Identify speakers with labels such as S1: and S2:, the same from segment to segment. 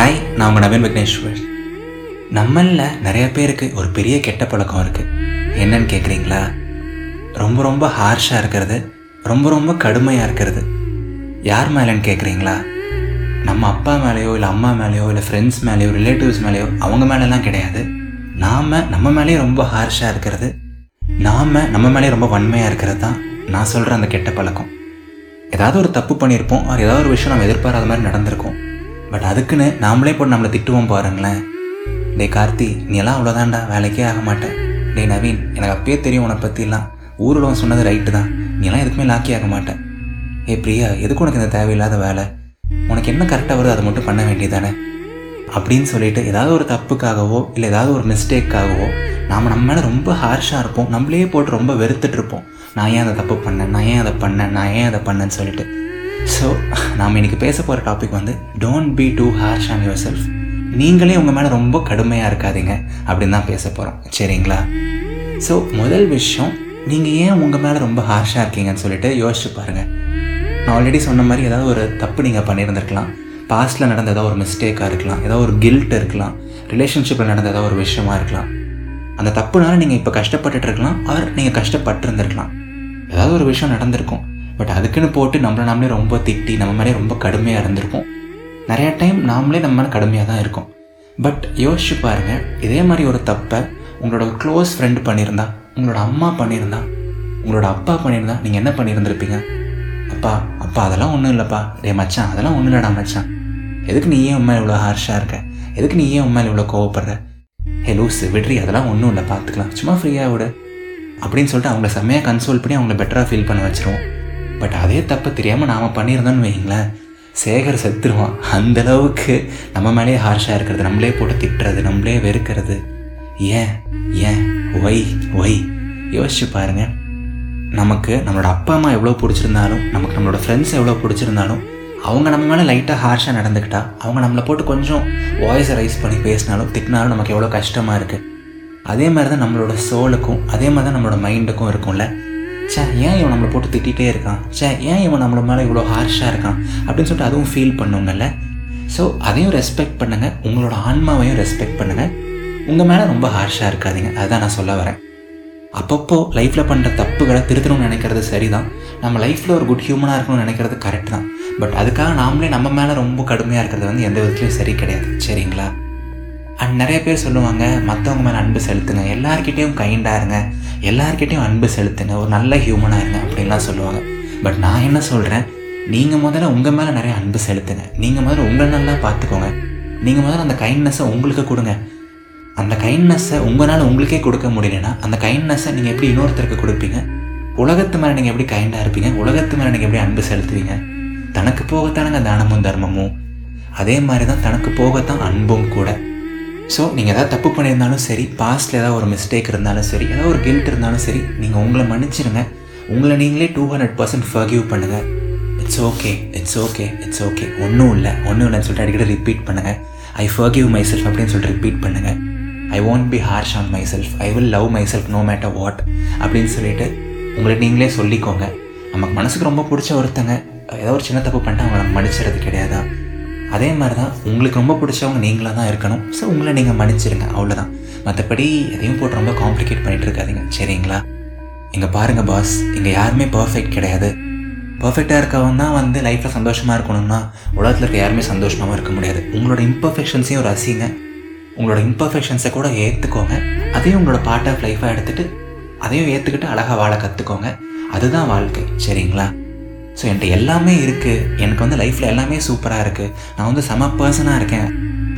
S1: Hi நான் உங்கள் நவீன் விக்னேஸ்வர். நம்மளில் நிறைய பேருக்கு ஒரு பெரிய கெட்ட பழக்கம் இருக்குது என்னன்னு கேட்குறீங்களா ரொம்ப ரொம்ப ஹார்ஷாக இருக்கிறது ரொம்ப ரொம்ப கடுமையாக இருக்கிறது. யார் மேலேன்னு கேட்குறீங்களா நம்ம அப்பா மேலேயோ இல்லை அம்மா மேலேயோ இல்லை ஃப்ரெண்ட்ஸ் மேலேயோ ரிலேட்டிவ்ஸ் மேலேயோ அவங்க மேலெல்லாம் கிடையாது. நாம் நம்ம மேலேயே ரொம்ப ஹார்ஷாக இருக்கிறது நாம் நம்ம மேலேயே ரொம்ப வன்மையாக இருக்கிறது தான் நான் சொல்கிற அந்த கெட்ட பழக்கம். ஏதாவது ஒரு தப்பு பண்ணியிருப்போம் அது ஏதாவது ஒரு விஷயம் நம்ம எதிர்பாராத மாதிரி நடந்திருக்கும். பட் அதுக்குன்னு நாமளே போட்டு நம்மளை திட்டுவோம் பாருங்களேன். டேய் கார்த்தி நீ எல்லாம் அவ்வளோதான்டா வேலைக்கே ஆக மாட்டேன் டேய் நவீன் எனக்கு அப்பயே தெரியும் உன்னை பற்றிலாம் ஊரில் சொன்னது ரைட்டு தான். நீ எல்லாம் எதுக்குமே லாக்கி ஆக மாட்டேன் ஏ பிரியா எதுக்கு உனக்கு இந்த தேவையில்லாத வேலை? உனக்கு என்ன கரெக்டாக வருதோ அதை மட்டும் பண்ண வேண்டியதானே அப்படின்னு சொல்லிட்டு ஏதாவது ஒரு தப்புக்காகவோ இல்லை ஏதாவது ஒரு மிஸ்டேக்காகவோ நாம் நம்ம மேலே ரொம்ப ஹார்ஷாக இருப்போம். நம்மளே போட்டு ரொம்ப வெறுத்துட்ருப்போம் நான் ஏன் அதை தப்பு பண்ணேன்? நான் ஏன் அதை பண்ணேன்? நான் ஏன் அதை பண்ணேன்னு சொல்லிட்டு. ஸோ நாம் இன்றைக்கி பேச போகிற டாபிக் வந்து don't be too harsh on yourself நீங்களே உங்கள் மேலே ரொம்ப கடுமையாக இருக்காதீங்க அப்படின்னு தான் பேச போகிறோம் சரிங்களா? ஸோ முதல் விஷயம் நீங்கள் ஏன் உங்கள் மேலே ரொம்ப ஹார்ஷாக இருக்கீங்கன்னு சொல்லிட்டு யோசிச்சு பாருங்கள் நான் ஆல்ரெடி சொன்ன மாதிரி ஏதாவது ஒரு தப்பு நீங்கள் பண்ணியிருந்திருக்கலாம். பாஸ்ட்டில் நடந்த ஏதாவது ஒரு மிஸ்டேக்காக இருக்கலாம். ஏதாவது ஒரு கில்ட் இருக்கலாம். ரிலேஷன்ஷிப்பில் நடந்த ஏதாவது ஒரு விஷயமா இருக்கலாம். அந்த தப்புனால நீங்கள் இப்போ கஷ்டப்பட்டுட்டு இருக்கலாம். அவர் நீங்கள் கஷ்டப்பட்டுருந்துருக்கலாம். ஏதாவது ஒரு விஷயம் நடந்திருக்கும். பட் அதுக்குன்னு போட்டு நம்மளை நாமளே ரொம்ப திட்டி நம்ம மேலே ரொம்ப கடுமையாக இருந்திருக்கும் நிறையா டைம் நாமளே நம்ம மேலே கடுமையாக தான் இருக்கும். பட் யோசிச்சு பாருங்கள் இதே மாதிரி ஒரு தப்பை உங்களோட க்ளோஸ் ஃப்ரெண்டு பண்ணியிருந்தா உங்களோட அம்மா பண்ணியிருந்தா உங்களோட அப்பா பண்ணியிருந்தா நீங்கள் என்ன பண்ணியிருந்திருப்பீங்க? அப்பா அப்பா அதெல்லாம் ஒன்றும் இல்லைப்பா. டே மச்சான் அதெல்லாம் ஒன்றும் இல்லைடா மச்சான். எதுக்கு நீ ஏன் உண்மையில இவ்வளோ ஹார்ஷாக இருக்க? எதுக்கு நீ ஏன் உண்மையில இவ்வளோ கோவப்படுற? ஹே லூஸ் விட்ரி அதெல்லாம் ஒன்றும் இல்லை பார்த்துக்கலாம் சும்மா ஃப்ரீயாக விடு. அப்படின்னு சொல்லிட்டு அவங்கள செம்மையாக கன்சோல் பண்ணி அவங்கள பெட்டராக ஃபீல் பண்ண வச்சுருவோம். பட் அதே தப்பை தெரியாமல் நாம் பண்ணியிருந்தோன்னு வைங்களேன் சேகர் செத்துருவான். அந்த அளவுக்கு நம்ம மேலேயே ஹார்ஷாக இருக்கிறது நம்மளே போட்டு திட்டுறது நம்மளே வெறுக்கிறது. ஏன்? ஏன்? ஒய் ஒய் யோசிச்சு பாருங்க. நமக்கு நம்மளோட அப்பா அம்மா எவ்வளோ பிடிச்சிருந்தாலும் நமக்கு நம்மளோட ஃப்ரெண்ட்ஸ் எவ்வளோ பிடிச்சிருந்தாலும் அவங்க நம்ம மேலே லைட்டாக ஹார்ஷாக நடந்துக்கிட்டா அவங்க நம்மளை போட்டு கொஞ்சம் வாய்ஸை ரைஸ் பண்ணி பேசினாலும் திட்டினாலும் நமக்கு எவ்வளோ கஷ்டமாக இருக்குது அதே மாதிரி தான் நம்மளோட சோலுக்கும் அதே மாதிரி தான் நம்மளோட மைண்டுக்கும் இருக்கும்ல. சே ஏன் இவன் நம்மளை போட்டு திட்டிகிட்டே இருக்கான்? சே ஏன் இவன் நம்மள மேலே இவ்வளோ ஹார்ஷாக இருக்கான்? அப்படின்னு சொல்லிட்டு அதுவும் ஃபீல் பண்ணுங்கல்ல ஸோ அதையும் ரெஸ்பெக்ட் பண்ணுங்கள் உங்களோட ஆன்மாவையும் ரெஸ்பெக்ட் பண்ணுங்கள் உங்கள் மேலே ரொம்ப ஹார்ஷாக இருக்காதீங்க. அதுதான் நான் சொல்ல வரேன். அப்பப்போ லைஃப்பில் பண்ணுற தப்புகளை திருத்தணும்னு நினைக்கிறது சரி தான் நம்ம லைஃப்பில் ஒரு குட் ஹியூமனாக இருக்கணும்னு நினைக்கிறது கரெக்ட் தான். பட் அதுக்காக நாமளே நம்ம மேலே ரொம்ப கடுமையாக இருக்கிறது வந்து எந்த விதத்துலையும் சரி கிடையாது. சரிங்களா? அண்ட் நிறைய பேர் சொல்லுவாங்க மற்றவங்க மேலே அன்பு செலுத்துங்க. எல்லாருக்கிட்டேயும் கைண்டாக இருங்க. எல்லார்கிட்டேயும் அன்பு செலுத்துங்க ஒரு நல்ல ஹியூமனாக இருங்க அப்படின்லாம் சொல்லுவாங்க. பட் நான் என்ன சொல்கிறேன் நீங்கள் முதல்ல உங்கள் மேலே நிறைய அன்பு செலுத்துங்க. நீங்கள் முதல்ல உங்களை நல்லா பார்த்துக்கோங்க நீங்கள் முதல்ல அந்த கைண்ட்னஸை உங்களுக்கு கொடுங்க. அந்த கைண்ட்னஸை உங்களால் உங்களுக்கே கொடுக்க முடியலன்னா அந்த கைண்ட்னஸை நீங்கள் எப்படி இன்னொருத்தருக்கு கொடுப்பீங்க? உலகத்து மேலே நீங்கள் எப்படி கைண்டாக இருப்பீங்க? உலகத்து மேலே நீங்கள் எப்படி அன்பு செலுத்துவீங்க? தனக்கு போகத்தானங்க தானமும் தர்மமும். அதே மாதிரி தான் தனக்கு போகத்தான் அன்பும் கூட. ஸோ நீங்கள் எதாவது தப்பு பண்ணியிருந்தாலும் சரி பாஸ்ட்டில் ஏதாவது ஒரு மிஸ்டேக் இருந்தாலும் சரி ஏதாவது ஒரு கில்ட் இருந்தாலும் சரி நீங்கள் உங்களை மன்னிச்சிருங்க. உங்களை நீங்களே டூ ஹண்ட்ரட் பர்சன்ட் ஃபர்கியூ பண்ணுங்கள் it's okay it's okay it's okay ஒன்றும் இல்லை ஒன்றும் இல்லைன்னு சொல்லிட்டு அடிக்கடி ரிப்பீட் பண்ணுங்கள் ஐ ஃபர்கியூ மை செல்ஃப் அப்படின்னு சொல்லிட்டு ரிப்பீட் பண்ணுங்கள் I want be harsh on myself I will love myself no matter what அப்படின்னு சொல்லிட்டு உங்களை நீங்களே சொல்லிக்கோங்க. நமக்கு மனசுக்கு ரொம்ப பிடிச்ச ஒருத்தங்க ஏதோ ஒரு சின்ன தப்பு பண்ணிட்டு அவங்கள நம்ம கிடையாதான் கிடையாதா? அதே மாதிரி தான் உங்களுக்கு ரொம்ப பிடிச்சவங்க நீங்களாக தான் இருக்கணும். ஸோ உங்களை நீங்கள் மன்னிச்சிருங்க. அவ்வளோதான் மற்றபடி எதையும் போட்டு ரொம்ப காம்ப்ளிகேட் பண்ணிகிட்டு இருக்காதிங்க. சரிங்களா? இங்கே பாருங்கள் பாஸ் இங்கே யாருமே பர்ஃபெக்ட் கிடையாது. பர்ஃபெக்டாக இருக்கவங்க தான் வந்து லைஃப்பில் சந்தோஷமாக இருக்கணும்னா உலகத்தில் இருக்க யாருமே சந்தோஷமாகவும் இருக்க முடியாது. உங்களோட இம்பர்ஃபெக்ஷன்ஸையும் ரசிங்க உங்களோட இம்பர்ஃபெக்ஷன்ஸை கூட ஏற்றுக்கோங்க அதையும் உங்களோட பார்ட் ஆஃப் லைஃபாக எடுத்துகிட்டு அதையும் ஏற்றுக்கிட்டு அழகாக வாழ கற்றுக்கோங்க அதுதான் வாழ்க்கை. சரிங்களா? ஸோ என்கிட்ட எல்லாமே இருக்குது எனக்கு வந்து லைஃப்பில் எல்லாமே சூப்பராக இருக்குது நான் வந்து செம பர்சனாக இருக்கேன்.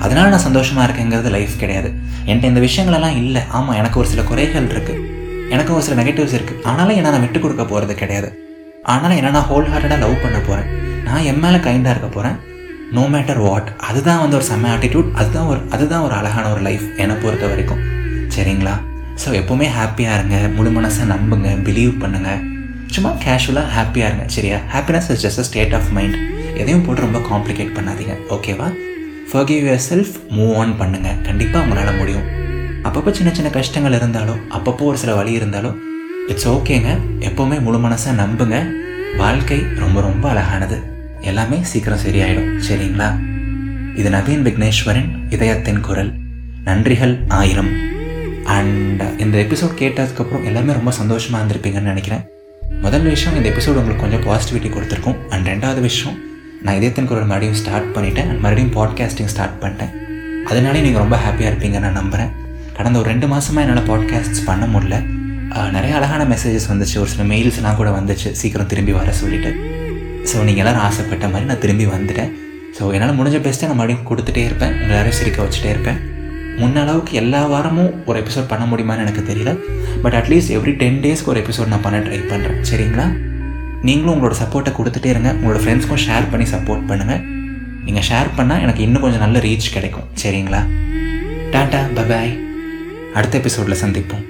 S1: அதனால நான் சந்தோஷமாக இருக்கேங்கிறது லைஃப் கிடையாது. என்கிட்ட இந்த விஷயங்களெல்லாம் இல்லை. ஆமாம் எனக்கு ஒரு சில குறைகள் இருக்குது எனக்கு ஒரு சில நெகட்டிவ்ஸ் இருக்குது ஆனாலும் என்ன நான் விட்டு கொடுக்க போகிறது கிடையாது. ஆனாலும் என்ன நான் ஹோல் ஹார்ட்டடாக லவ் பண்ண போகிறேன் நான் என் மேலே கைண்டாக இருக்க போகிறேன் நோ மேட்டர் வாட் அதுதான் வந்து ஒரு செம்ம ஆட்டிடியூட் அதுதான் ஒரு அதுதான் ஒரு அழகான ஒரு லைஃப் என்னை பொறுத்த வரைக்கும். சரிங்களா? ஸோ எப்போவுமே ஹாப்பியாக இருங்க. முழு மனசை நம்புங்க. பிலீவ் பண்ணுங்கள் சும்மா கேஷுவலாக ஹாப்பியாக இருங்க சரியா? Happiness is just a state of mind எதையும் போட்டு ரொம்ப காம்ப்ளிகேட் பண்ணாதீங்க ஓகேவா forgive yourself move on பண்ணுங்கள் கண்டிப்பாக உங்களால் முடியும். அப்பப்போ சின்ன சின்ன கஷ்டங்கள் இருந்தாலும் அப்பப்போ ஒரு சில வழி இருந்தாலும் இட்ஸ் ஓகேங்க எப்போவுமே முழு மனசாக நம்புங்க. வாழ்க்கை ரொம்ப ரொம்ப அழகானது. எல்லாமே சீக்கிரம் சரியாயிடும் சரிங்களா? இது நவீன் விக்னேஸ்வரன் இதயத்தின் குரல். நன்றிகள் ஆயிரம். அண்ட் இந்த எபிசோட் கேட்டதுக்கப்புறம் எல்லாமே ரொம்ப சந்தோஷமாக இருந்திருப்பீங்கன்னு நினைக்கிறேன். முதல் விஷயம் இந்த எபிசோடு உங்களுக்கு கொஞ்சம் பாசிட்டிவிட்டி கொடுத்துருக்கும். அண்ட் ரெண்டாவது விஷயம் நான் இதயத்தின் குரல் மறுபடியும் ஸ்டார்ட் பண்ணிட்டேன். அண்ட் மறுபடியும் பாட்காஸ்டிங் ஸ்டார்ட் பண்ணிட்டேன். அதனாலே நீங்கள் ரொம்ப ஹாப்பியாக இருப்பீங்க நான் நம்புகிறேன் கடந்த ஒரு ரெண்டு மாதமாக என்னால் பாட்காஸ்ட் பண்ண முடியல. நிறைய அழகான மெசேஜஸ் வந்துச்சு. ஒரு சில மெயில்ஸ்லாம் கூட வந்துச்சு. சீக்கிரம் திரும்பி வர சொல்லிவிட்டு ஸோ நீங்கள் எல்லோரும் ஆசைப்பட்ட மாதிரி நான் திரும்பி வந்துட்டேன். ஸோ என்னால் முடிஞ்ச பெஸ்ட்டை நான் மறுபடியும் கொடுத்துட்டே இருப்பேன். உங்களாரையும் சிரிக்க வச்சுட்டே இருப்பேன். முன்னளவுக்கு எல்லா வாரமும் ஒரு எபிசோட் பண்ண முடியுமான்னு எனக்கு தெரியல. பட் அட்லீஸ்ட் எவ்ரி டென் டேஸ்க்கு ஒரு எபிசோட் நான் பண்ண ட்ரை பண்ணுறேன் சரிங்களா? நீங்களும் உங்களோட சப்போர்ட்டை கொடுத்துட்டே இருங்க. உங்களோட ஃப்ரெண்ட்ஸ்க்கும் ஷேர் பண்ணி சப்போர்ட் பண்ணுங்கள் நீங்கள் ஷேர் பண்ணால் எனக்கு இன்னும் கொஞ்சம் நல்ல ரீச் கிடைக்கும். சரிங்களா? டாட்டா பபாய் அடுத்த எபிசோடில் சந்திப்போம்.